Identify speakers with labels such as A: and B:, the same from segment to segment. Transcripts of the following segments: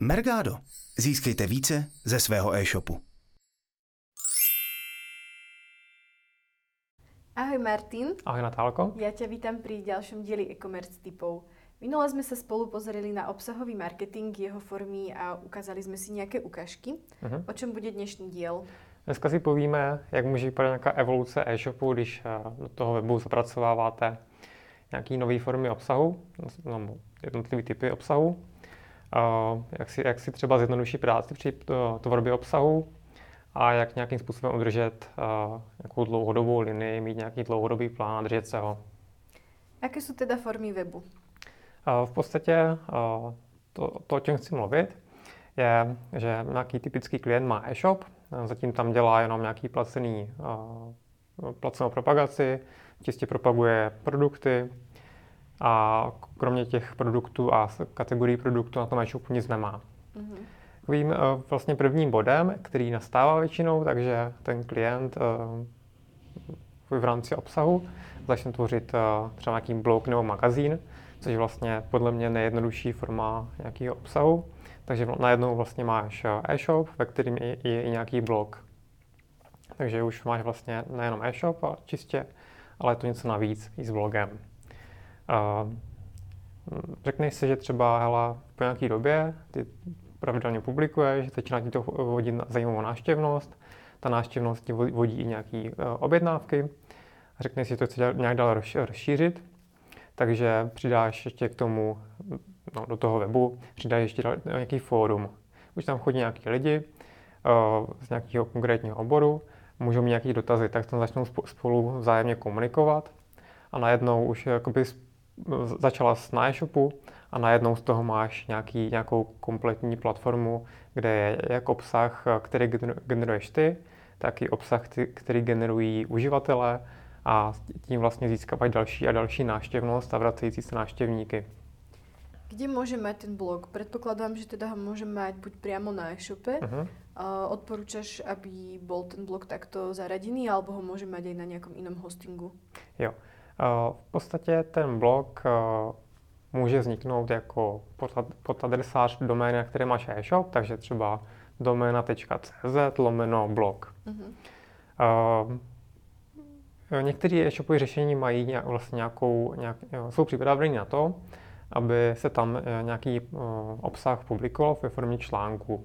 A: Mergado. Získejte více ze svého e-shopu.
B: Ahoj Martin.
C: Ahoj Natálko.
B: Ja ťa vítam pri ďalšom dieli e-commerce typov. Minule sme sa spolu pozreli na obsahový marketing, jeho formy a ukázali sme si nejaké ukážky. Uh-huh. O čom bude dnešní diel?
C: Dneska si povíme, jak může vypadat nějaká evoluce e-shopu, když eh, do toho webu zapracováváte nějaký nové formy obsahu, no, jednotlivé typy obsahu, jak si, jak si třeba zjednoduší práci při tvorbě obsahu a jak nějakým způsobem udržet nějakou dlouhodobou linii, mít nějaký dlouhodobý plán a držet se ho.
B: Jaké jsou teda formy webu?
C: V podstatě to, to, o čem chci mluvit, je, že nějaký typický klient má e-shop, zatím tam dělá jenom nějaký placený, placenou propagaci, čistě propaguje produkty a kromě těch produktů a kategorií produktů na tom e-shopu nic nemá. Mm-hmm. Takovým vlastně prvním bodem, který nastává většinou, takže ten klient v rámci obsahu začne tvořit třeba nějaký blog nebo magazín, což je vlastně podle mě nejjednodušší forma nějakého obsahu. Takže najednou vlastně máš eh, e-shop, ve kterém je, je i nějaký blog. Takže už máš vlastně nejenom e-shop a čistě, ale je to něco navíc i s blogem. Uh, řekneš si, že třeba hele, po nějaké době ty pravidelně publikuješ, začíná ti to vodit zajímavou náštěvnost, ta náštěvnost ti vodí i nějaké objednávky, řekneš si, že to chci nějak dál rozšířit, takže přidáš ještě k tomu, no, do toho webu, přidáš ještě nějaký fórum. Už tam chodí nějaký lidi uh, z nějakého konkrétního oboru, můžou mít nějaké dotazy, tak tam začnou spolu vzájemně komunikovat a najednou už jakoby začala na e-shopu a najednou z toho máš nějaký, nějakou kompletní platformu, kde je jak obsah, který generuješ ty, tak i obsah, který generují uživatelé a tím vlastně získávají další a další náštěvnost a vracející se náštěvníky.
B: Kde může mít ten blog? Předpokládám, že teda ho může mít buď přímo na e-shope. Uh-huh. Uh, odporúčaš, aby bol ten blog takto zaradený, alebo ho může mít i na nějakom jiném hostingu?
C: Jo. Uh, v podstatě ten blog uh, může vzniknout jako podadresář domény, na které máš e-shop, takže třeba doména.cz lomeno blog. Uh-huh. Uh, Některé e-shopové řešení mají nějak, vlastně nějakou, nějak, jsou připraveny na to, aby se tam nějaký obsah publikoval ve formě článku.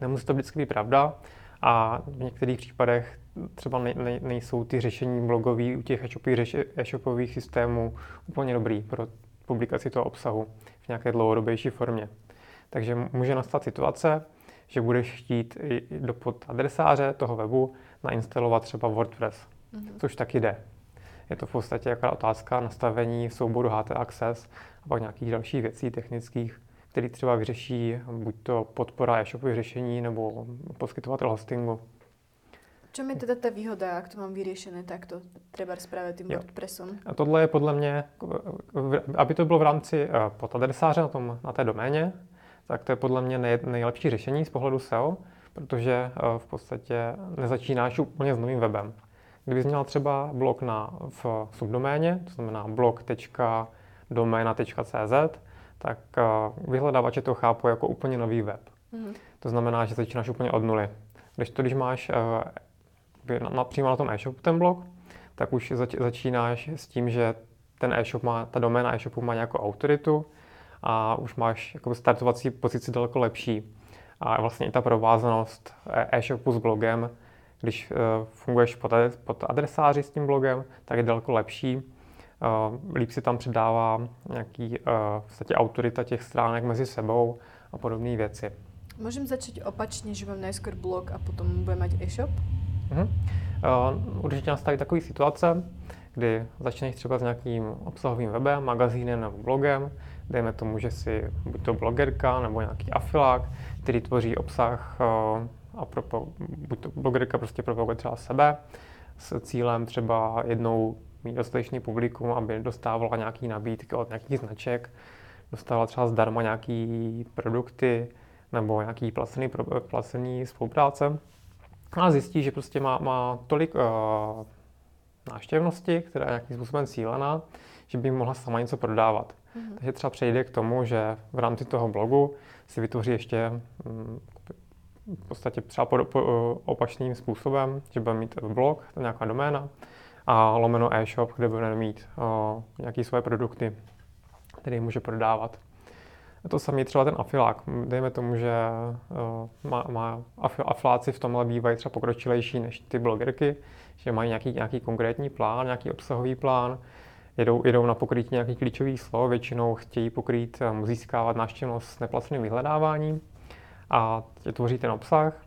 C: Nemusí to vždycky být pravda a v některých případech třeba ne, ne, nejsou ty řešení blogové u těch e-shopových, e-shopových systémů úplně dobrý pro publikaci toho obsahu v nějaké dlouhodobější formě. Takže může nastat situace, že budeš chtít i do podadresáře toho webu nainstalovat třeba WordPress mm-hmm. což taky jde. Je to v podstatě jako otázka nastavení souboru HT Access a pak nějakých dalších věcí technických, který třeba vyřeší buď to podpora e-shopových řešení nebo poskytovatel hostingu.
B: Čem je teda ta výhoda, jak to mám vyřešené takto, třeba zprávě tím WordPressem?
C: A tohle je podle mě, aby to bylo v rámci eh, podadresáře na, tom, na té doméně, tak to je podle mě nej, nejlepší řešení z pohledu SEO, protože eh, v podstatě nezačínáš úplně s novým webem. Kdybys měl třeba blog na, v subdoméně, to znamená blog.doména.cz, tak uh, vyhledávače to chápu jako úplně nový web. Mm-hmm. To znamená, že začínáš úplně od nuly. Když to, když máš uh, na, přímo na tom e-shopu ten blog, tak už zač, začínáš s tím, že ten e-shop má, ta doména e-shopu má nějakou autoritu a už máš jako startovací pozici daleko lepší. A vlastně i ta provázanost e-shopu s blogem když uh, funguješ pod, pod adresáři s tím blogem, tak je daleko lepší. Uh, líp si tam předává nějaký uh, v podstatě autorita těch stránek mezi sebou a podobné věci.
B: Můžeme začít opačně, že mám najskôr blog a potom budeme mít e-shop? Uh-huh.
C: Uh, určitě nastaví takový situace, kdy začneš třeba s nějakým obsahovým webem, magazínem nebo blogem, dejme tomu, že si buď to blogerka nebo nějaký afilák, který tvoří obsah uh, a propo, buď to blogerka prostě propaguje třeba sebe s cílem třeba jednou mít dostatečný publikum, aby dostávala nějaký nabídky od nějakých značek, dostávala třeba zdarma nějaký produkty nebo nějaký placený, placený spolupráce a zjistí, že prostě má, má tolik uh, náštěvnosti, která je nějakým způsobem cílená, že by mohla sama něco prodávat. Mm-hmm. Takže třeba přejde k tomu, že v rámci toho blogu si vytvoří ještě mm, v podstatě třeba po, po, opačným způsobem, že bude mít blog, to nějaká doména, a lomeno e-shop, kde bude mít nějaké svoje produkty, které může prodávat. A to samý třeba ten afilák. Dejme tomu, že má, má afláci v tomhle bývají třeba pokročilejší než ty blogerky, že mají nějaký, nějaký konkrétní plán, nějaký obsahový plán, jedou, jedou na pokrytí nějakých klíčových slov, většinou chtějí pokrýt, um, získávat návštěvnost s neplaceným vyhledáváním a tvoří ten obsah.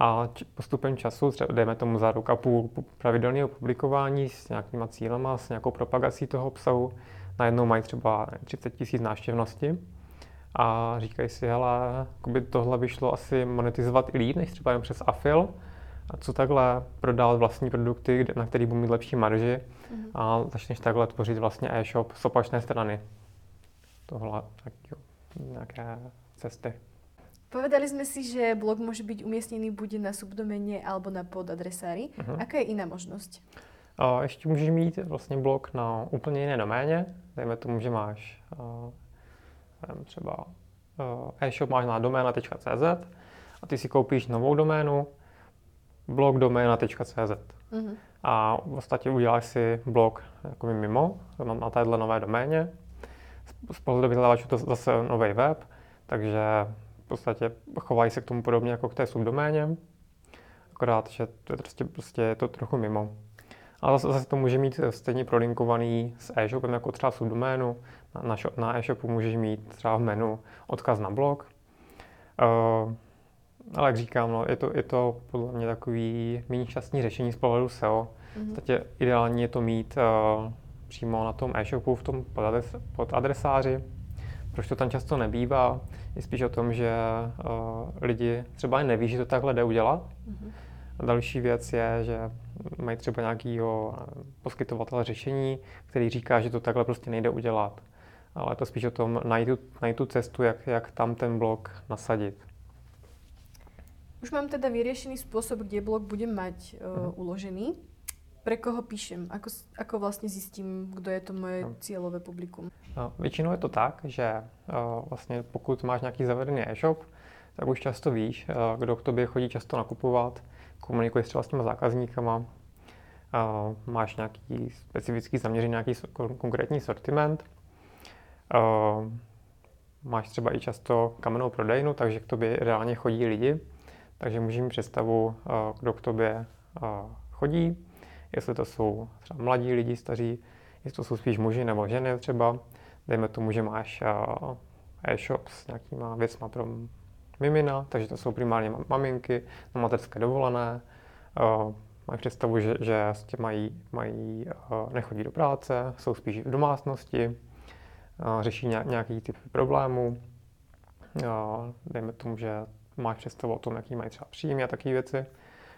C: A postupem času, třeba dejme tomu za rok a půl pravidelného publikování s nějakýma cílema, s nějakou propagací toho obsahu, najednou mají třeba 30 tisíc návštěvnosti a říkají si, hele, tohle by šlo asi monetizovat i líp, než třeba jen přes afil, a co takhle prodávat vlastní produkty, na který budou mít lepší marži mm-hmm. a začneš takhle tvořit vlastně e-shop z opačné strany. Tohle taky, nějaké cesty.
B: Povedali sme si, že blog môže byť umiestnený buď na subdomene alebo na podadresári. Uh-huh. Aká je iná možnosť?
C: A ještě můžeš mít vlastně blog na úplně jiné doméně. Dejme tomu, že máš uh, třeba uh, e-shop máš na doména.cz a ty si koupíš novou doménu blogdoména.cz uh-huh. a v podstatě uděláš si blog jako mimo na, na téhle nové doméně. Z pohledu vyhledávačů to zase nový web, takže podstatě chovají se k tomu podobně jako k té subdoméně, akorát, že to je prostě, prostě je to trochu mimo. Ale zase, zase to může mít stejně prolinkovaný s e-shopem jako třeba subdoménu. Na, na, na e-shopu můžeš mít třeba v menu odkaz na blog. Uh, ale jak říkám, no, je, to, je to podle mě takový méně šťastný řešení z pohledu SEO. Mm-hmm. V ideální je to mít uh, přímo na tom e-shopu, v tom podadres, pod adresáři, proč to tam často nebývá, je spíš o tom, že uh, lidi třeba neví, že to takhle jde udělat. Mm-hmm. A další věc je, že mají třeba nějakého poskytovatele řešení, který říká, že to takhle prostě nejde udělat. Ale to spíš o tom najít tu, najít tu cestu, jak, jak tam ten blok nasadit.
B: Už mám teda vyriešený spôsob, kde blog budem mať uh, uložený. Pre koho píšem? Ako, ako vlastne zistím, kdo je to moje no. cílové publikum?
C: No, většinou je to tak, že uh, vlastně pokud máš nějaký zavedený e-shop, tak už často víš, uh, kdo k tobě chodí často nakupovat, komunikuješ třeba s těma zákazníkama, uh, máš nějaký specifický zaměřený, nějaký konkrétní sortiment, máš třeba i často kamennou prodejnu, takže k tobě reálně chodí lidi, takže můžeš mít představu, kdo k tobě chodí, jestli to jsou třeba mladí lidi, staří, jestli to jsou spíš muži nebo ženy třeba, dejme tomu, že máš e-shop s nějakýma věcma pro mimina, takže to jsou primárně maminky na mateřské dovolené, mají představu, že, že vlastně mají, mají, nechodí do práce, jsou spíš v domácnosti, řeší nějaký typ problémů, dejme tomu, že máš představu o tom, jaký mají třeba příjmy a takové věci.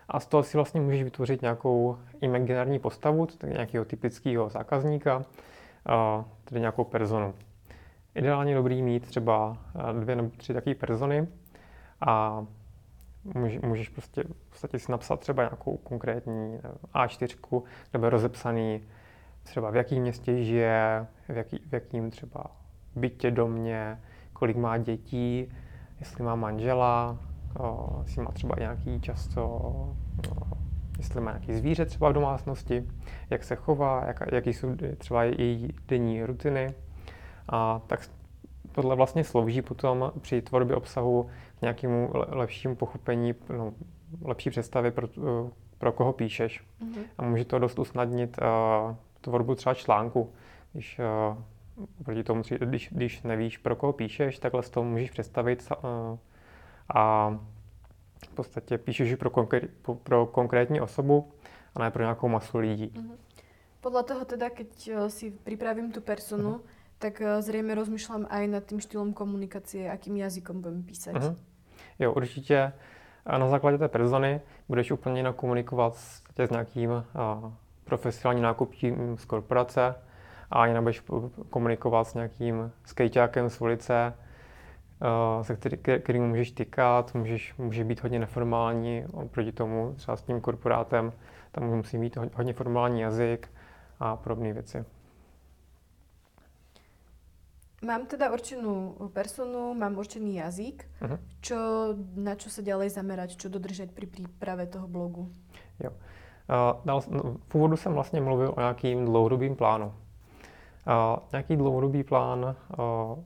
C: A z toho si vlastně můžeš vytvořit nějakou imaginární postavu, nějakého typického zákazníka, tedy nějakou personu. Ideálně dobrý mít třeba dvě nebo tři takové persony a můžeš prostě v podstatě si napsat třeba nějakou konkrétní A4, nebo rozepsaný třeba v jakém městě žije, v, jaký, v jakým třeba bytě, domě, kolik má dětí, jestli má manžela, o, jestli má třeba nějaký často, jestli má nějaký zvíře třeba v domácnosti, jak se chová, jak, jaký jsou třeba její denní rutiny. A tak tohle vlastně slouží potom při tvorbě obsahu k nějakému lepšímu pochopení, no, lepší představy pro, pro koho píšeš. Mm-hmm. A může to dost usnadnit uh, tvorbu třeba článku. Když uh, proti tomu, když, když nevíš, pro koho píšeš, takhle z toho můžeš představit uh, a v podstatě píšeš pro, konkrét, pro konkrétní osobu a ne pro nějakou masu lidí.
B: Podľa toho teda, keď eh, si pripravím tu personu, mm-hmm. tak eh, zřejmě rozmýšlám aj nad tím štýlem komunikace, akým jazykom budem písať. Mm-hmm.
C: Jo, určitě na základě té persony budeš úplně jinak komunikovat s, s nějakým a, profesionálním nákupčím z korporace a jinak budeš komunikovat s nějakým skejťákem z ulice, Eh, se který, kterým můžeš tykat, můžeš, může být hodně neformální oproti tomu, třeba s tím korporátem, tam musí mít hodně formální jazyk a podobné věci.
B: Mám teda určenú personu, mám určený jazyk. Uh-huh. Čo, na čo sa ďalej zamerať, čo dodržet pri přípravě toho blogu?
C: Jo. Uh, dal, no, v úvodu jsem vlastně mluvil o nějakým dlouhodobým plánu. Uh, nějaký dlouhodobý plán uh,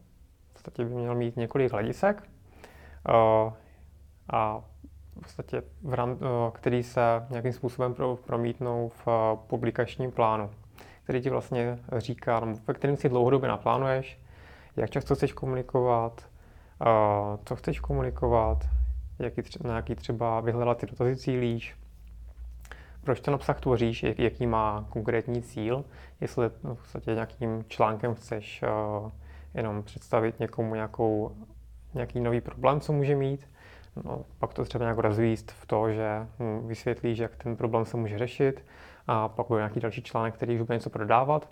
C: podstatě by měl mít několik hledisek uh, a v podstatě v rám, uh, který se nějakým způsobem pro, promítnou v uh, publikačním plánu, který ti vlastně říká, ve kterým si dlouhodobě naplánuješ, jak často chceš komunikovat, co chceš komunikovat, jaký na jaký třeba vyhledat ty dotazy cílíš, proč ten obsah tvoříš, jak, jaký má konkrétní cíl, jestli v podstatě nějakým článkem chceš uh, jenom představit někomu nějakou, nějaký nový problém, co může mít, no, pak to třeba nějak rozvíst v to, že mu vysvětlíš, jak ten problém se může řešit a pak bude nějaký další článek, který už bude něco prodávat,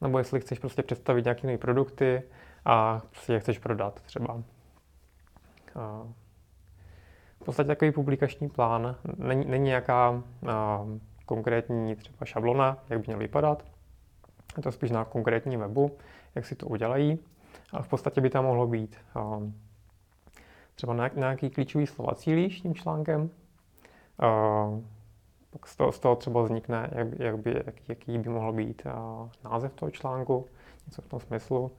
C: nebo jestli chceš prostě představit nějaké nové produkty a prostě je chceš prodat třeba. Uh, v podstatě takový publikační plán není, není nějaká uh, konkrétní třeba šablona, jak by měl vypadat. Je to spíš na konkrétním webu, jak si to udělají. Ale v podstatě by tam mohlo být uh, třeba na nějaký klíčový slova cílíš tím článkem. Uh, pak z toho, z toho třeba vznikne, jak, jak by, jak, jaký by mohl být uh, název toho článku, něco v tom smyslu,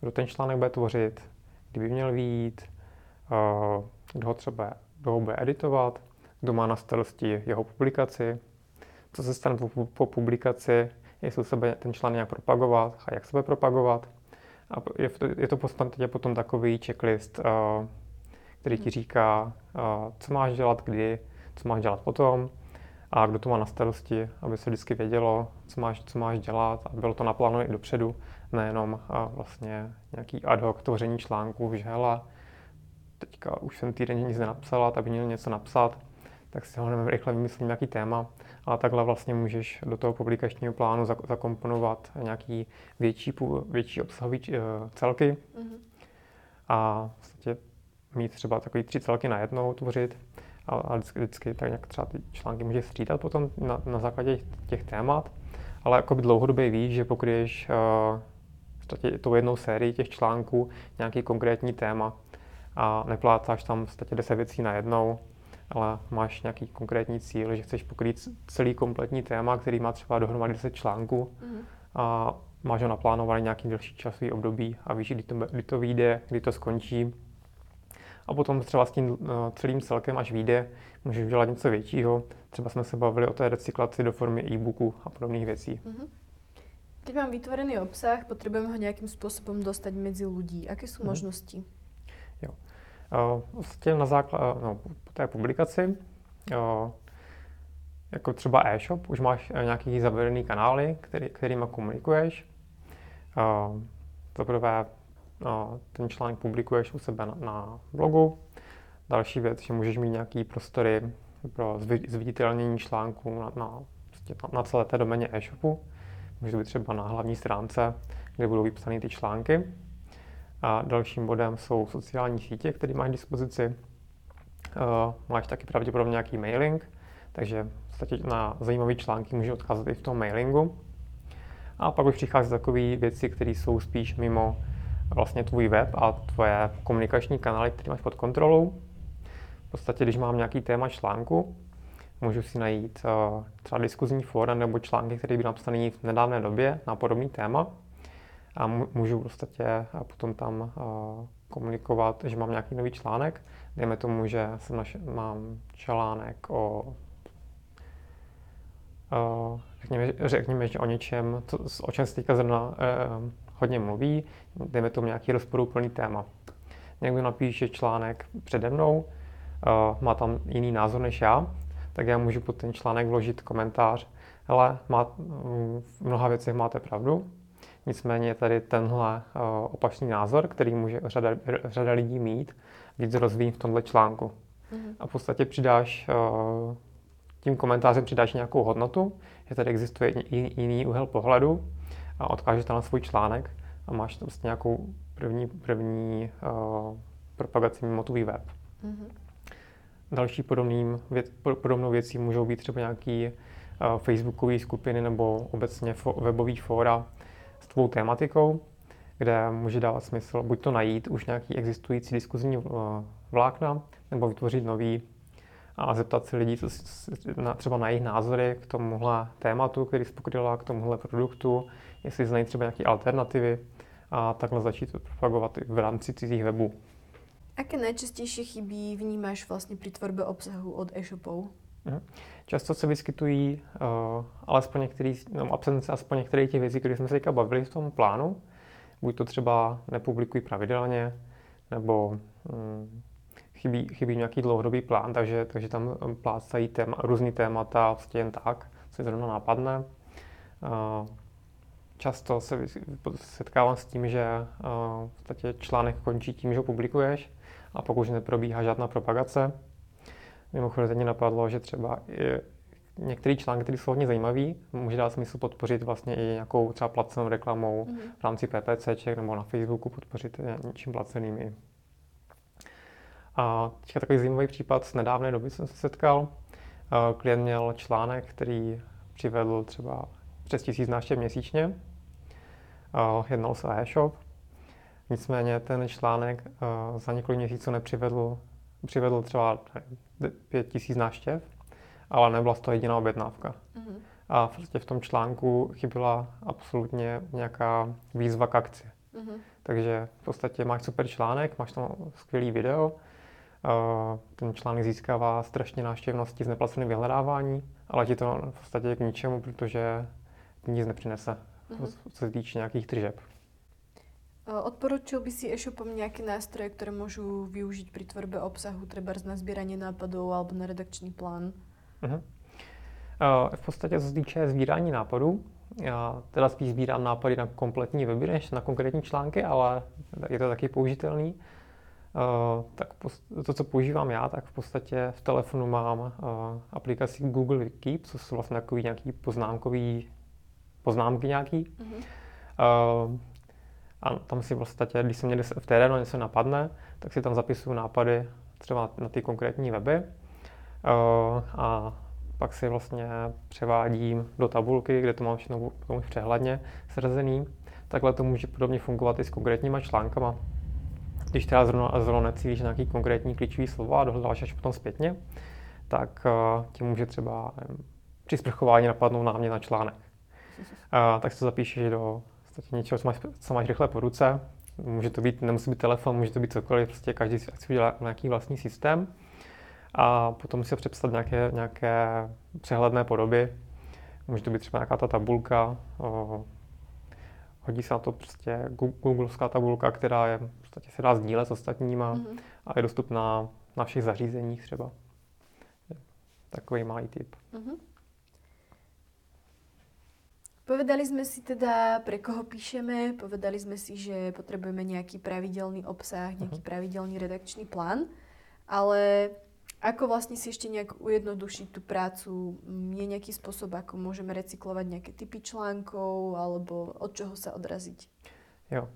C: kdo ten článek bude tvořit, kdyby měl být, uh, kdo ho třeba kdo ho bude editovat, kdo má na starosti jeho publikaci, co se stane po, po publikaci, jestli se bude ten článek nějak propagovat a jak se bude propagovat. A je, je to podstatě potom takový checklist, uh, který ti říká, uh, co máš dělat kdy, co máš dělat potom a kdo to má na starosti, aby se vždycky vědělo, co máš, co máš dělat. A bylo to naplánované i dopředu, nejenom uh, vlastně nějaký ad hoc tvoření článků, že hele, teďka už jsem týden nic nenapsala, tak by měl něco napsat, tak si ho nevím, rychle vymyslím nějaký téma, ale takhle vlastně můžeš do toho publikačního plánu zakomponovat nějaký větší, větší obsahový uh, celky. Mm-hmm. a vlastně mít třeba takový tři celky na jednou tvořit. A, a vždycky, vždycky tak nějak třeba ty články můžeš střídat potom na, na základě těch témat, ale jako by dlouhodobě víš, že pokryješ uh, tou jednou sérii těch článků nějaký konkrétní téma, a neplácáš tam v podstatě 10 věcí najednou, ale máš nějaký konkrétní cíl, že chceš pokrýt celý kompletní téma, který má třeba dohromady 10 článků mm. a máš ho naplánovaný nějaký delší časový období a víš, kdy to, kdy to vyjde, kdy to skončí. A potom třeba s tím eh, celým celkem, až vyjde, můžeš udělat něco většího. Třeba jsme se bavili o té recyklaci do formy e-booku a podobných věcí. Mm-hmm.
B: Keď mám vytvorený obsah, potřebujeme ho nějakým způsobem dostat mezi lidi. Jaké jsou mm-hmm. možnosti?
C: Jo. Vlastně na základě, no, po té publikaci, jako třeba e-shop, už máš nějaký zavedený kanály, který, kterými komunikuješ. Za ten článek publikuješ u sebe na, na blogu. Další věc, že můžeš mít nějaký prostory pro zviditelnění článků na, na, prostě na celé té doméně e-shopu. Může být třeba na hlavní stránce, kde budou vypsané ty články. A dalším bodem jsou sociální sítě, které máš k dispozici. Uh, máš taky pravděpodobně nějaký mailing, takže v na zajímavé články může odkázat i v tom mailingu. A pak už přichází takové věci, které jsou spíš mimo vlastně tvůj web a tvoje komunikační kanály, které máš pod kontrolou. V podstatě, když mám nějaký téma článku, můžu si najít uh, třeba diskuzní fóra nebo články, které byly napsané v nedávné době na podobný téma a můžu v podstatě potom tam komunikovat, že mám nějaký nový článek. Dejme tomu, že jsem naš, mám článek o řekněme, řekněme že o něčem, co, o čem se teďka zrovna eh, hodně mluví, dejme tomu nějaký rozporuplný téma. Někdo napíše článek přede mnou, eh, má tam jiný názor než já, tak já můžu pod ten článek vložit komentář, ale má, v mnoha věcech máte pravdu, Nicméně tady tenhle uh, opačný názor, který může řada, řada lidí mít, víc rozvíjí v tomhle článku. Mm-hmm. A v podstatě přidáš, uh, tím komentářem přidáš nějakou hodnotu, že tady existuje jiný úhel pohledu a odkážeš tam na svůj článek a máš tam vlastně nějakou první, první uh, propagaci mimo tvůj web. Mm-hmm. Další podobným, věc, podobnou věcí můžou být třeba nějaký uh, facebookové skupiny nebo obecně fo, webový fóra, tvou tématikou, kde může dávat smysl buď to najít už nějaký existující diskuzní eh, vlákna, nebo vytvořit nový a zeptat se lidí, co, na, třeba na jejich názory k tomuhle tématu, který jsi pokryla, k tomuhle produktu, jestli znají třeba nějaké alternativy a takhle začít propagovat i v rámci cizích webů.
B: Aké nejčastější chyby vnímáš vlastně při tvorbě obsahu od e-shopů?
C: Mhm. Často se vyskytují uh, alespoň některý, no, absence aspoň některých těch věcí, které jsme se teďka bavili v tom plánu. Buď to třeba nepublikují pravidelně, nebo um, chybí, chybí nějaký dlouhodobý plán, takže, takže tam plácají téma, různý témata vlastně jen tak, co je zrovna nápadne. Uh, často se setkávám s tím, že uh, v podstatě článek končí tím, že ho publikuješ a pokud neprobíhá žádná propagace, Mimochodem mě napadlo, že třeba i některé články, které jsou hodně zajímavé, může dát smysl podpořit vlastně i nějakou třeba placenou reklamou mm-hmm. v rámci PPCček nebo na Facebooku podpořit něčím placeným i. A teďka takový zajímavý případ z nedávné doby jsem se setkal. Klient měl článek, který přivedl třeba přes tisíc návštěv měsíčně. Jednal se o e-shop. Nicméně ten článek za několik měsíců nepřivedl přivedl třeba pět tisíc návštěv, ale nebyla toho jediná objednávka. Mm-hmm. A prostě v tom článku chyběla absolutně nějaká výzva k akci. Mm-hmm. Takže v podstatě máš super článek, máš tam skvělý video, ten článek získává strašně návštěvnosti z neplacených vyhledávání, ale ti to v podstatě k ničemu, protože nic nepřinese, mm-hmm. co se týče nějakých tržeb.
B: Odporučil by si e-shopom nejaké nástroje, ktoré môžu využiť pri tvorbe obsahu, treba na zbieranie nápadov alebo na redakčný plán? Uh-huh.
C: Uh, v podstatě, co se týče sbírání nápadů, já teda spíš sbírám nápady na kompletní weby než na konkrétní články, ale je to taky použitelný. Uh, tak to, co používám já, tak v podstatě v telefonu mám uh, aplikaci Google Keep, co jsou vlastně takový nějaký poznámkový poznámky nějaký. Uh, a tam si vlastně, když se mě v terénu něco napadne, tak si tam zapisuju nápady třeba na ty konkrétní weby. Eh, a pak si vlastně převádím do tabulky, kde to mám všechno už přehledně srzený. Takhle to může podobně fungovat i s konkrétníma článkama. Když teda zrovna, zrovna necílíš nějaký konkrétní klíčový slovo a dohledáš až potom zpětně, tak uh, ti může třeba nevím, při sprchování napadnout námě na článek. Uh, tak si to zapíšeš do podstatě něčeho, co máš, co máš rychle po ruce. Může to být, nemusí být telefon, může to být cokoliv, prostě každý si udělá nějaký vlastní systém a potom si přepsat nějaké, nějaké přehledné podoby. Může to být třeba nějaká ta tabulka, o, hodí se na to prostě googlovská tabulka, která je, v podstatě se dá sdílet s ostatníma mm-hmm. a je dostupná na všech zařízeních třeba. Takový malý tip. Mm-hmm.
B: Povedali sme si teda, pre koho píšeme, povedali sme si, že potrebujeme nejaký pravidelný obsah, nejaký uh-huh. pravidelný redakčný plán, ale ako vlastne si ešte nejak ujednodušiť tú prácu? Je nejaký spôsob, ako môžeme recyklovať nejaké typy článkov, alebo od čoho sa odraziť?
C: Jo.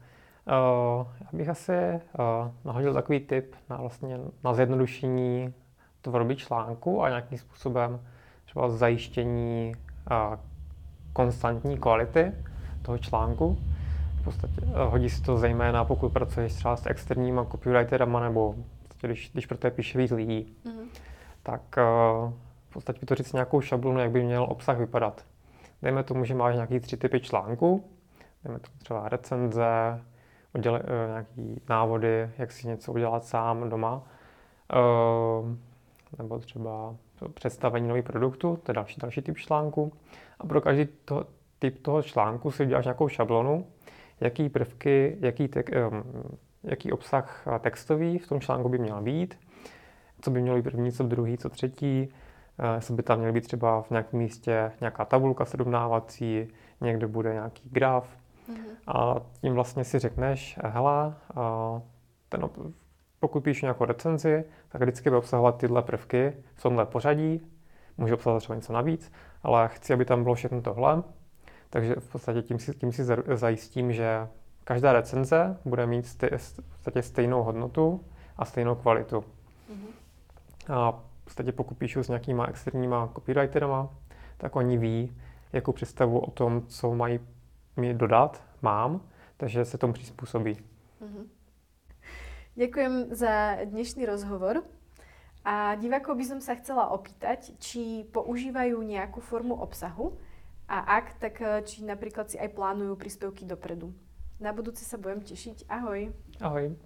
C: Uh, já bych asi uh, nahodil takový tip na, vlastně, na zjednodušení tvorby článku a nějakým způsobem třeba zajištění uh, konstantní kvality toho článku. V podstatě eh, hodí se to zejména, pokud pracuješ třeba s externíma copywriterama nebo když, když pro to píše víc lidí, mm-hmm. tak uh, v podstatě vytvořit si nějakou šablonu, jak by měl obsah vypadat. Dejme tomu, že máš nějaký tři typy článků, dejme tomu třeba recenze, uděle, uh, nějaký návody, jak si něco udělat sám doma, uh, nebo třeba představení nových produktů, to je další, další typ článku. A pro každý to, typ toho článku si uděláš nějakou šablonu, jaký prvky, jaký, tek, jaký obsah textový v tom článku by měl být, co by mělo být první, co druhý, co třetí, uh, jestli by tam měl být třeba v nějakém místě nějaká tabulka srovnávací, někde bude nějaký graf. Mm-hmm. A tím vlastně si řekneš, hele, uh, ten pokud píšu nějakou recenzi, tak vždycky bude obsahovat tyhle prvky v tomhle pořadí, může obsahovat třeba něco navíc, ale chci, aby tam bylo všechno tohle. Takže v podstatě tím si, tím si zajistím, že každá recenze bude mít stej, v podstatě stejnou hodnotu a stejnou kvalitu. Mm-hmm. A v podstatě pokud píšu s nějakýma externíma copywriterama, tak oni ví, jakou představu o tom, co mají mi dodat, mám, takže se tomu přizpůsobí.
B: Uh-huh. Ďakujem za dnešný rozhovor. A divákov by som sa chcela opýtať, či používajú nejakú formu obsahu a ak, tak eh, či napríklad si aj plánujú príspevky dopredu. Na budúce sa budem tešiť. Ahoj.
C: Ahoj.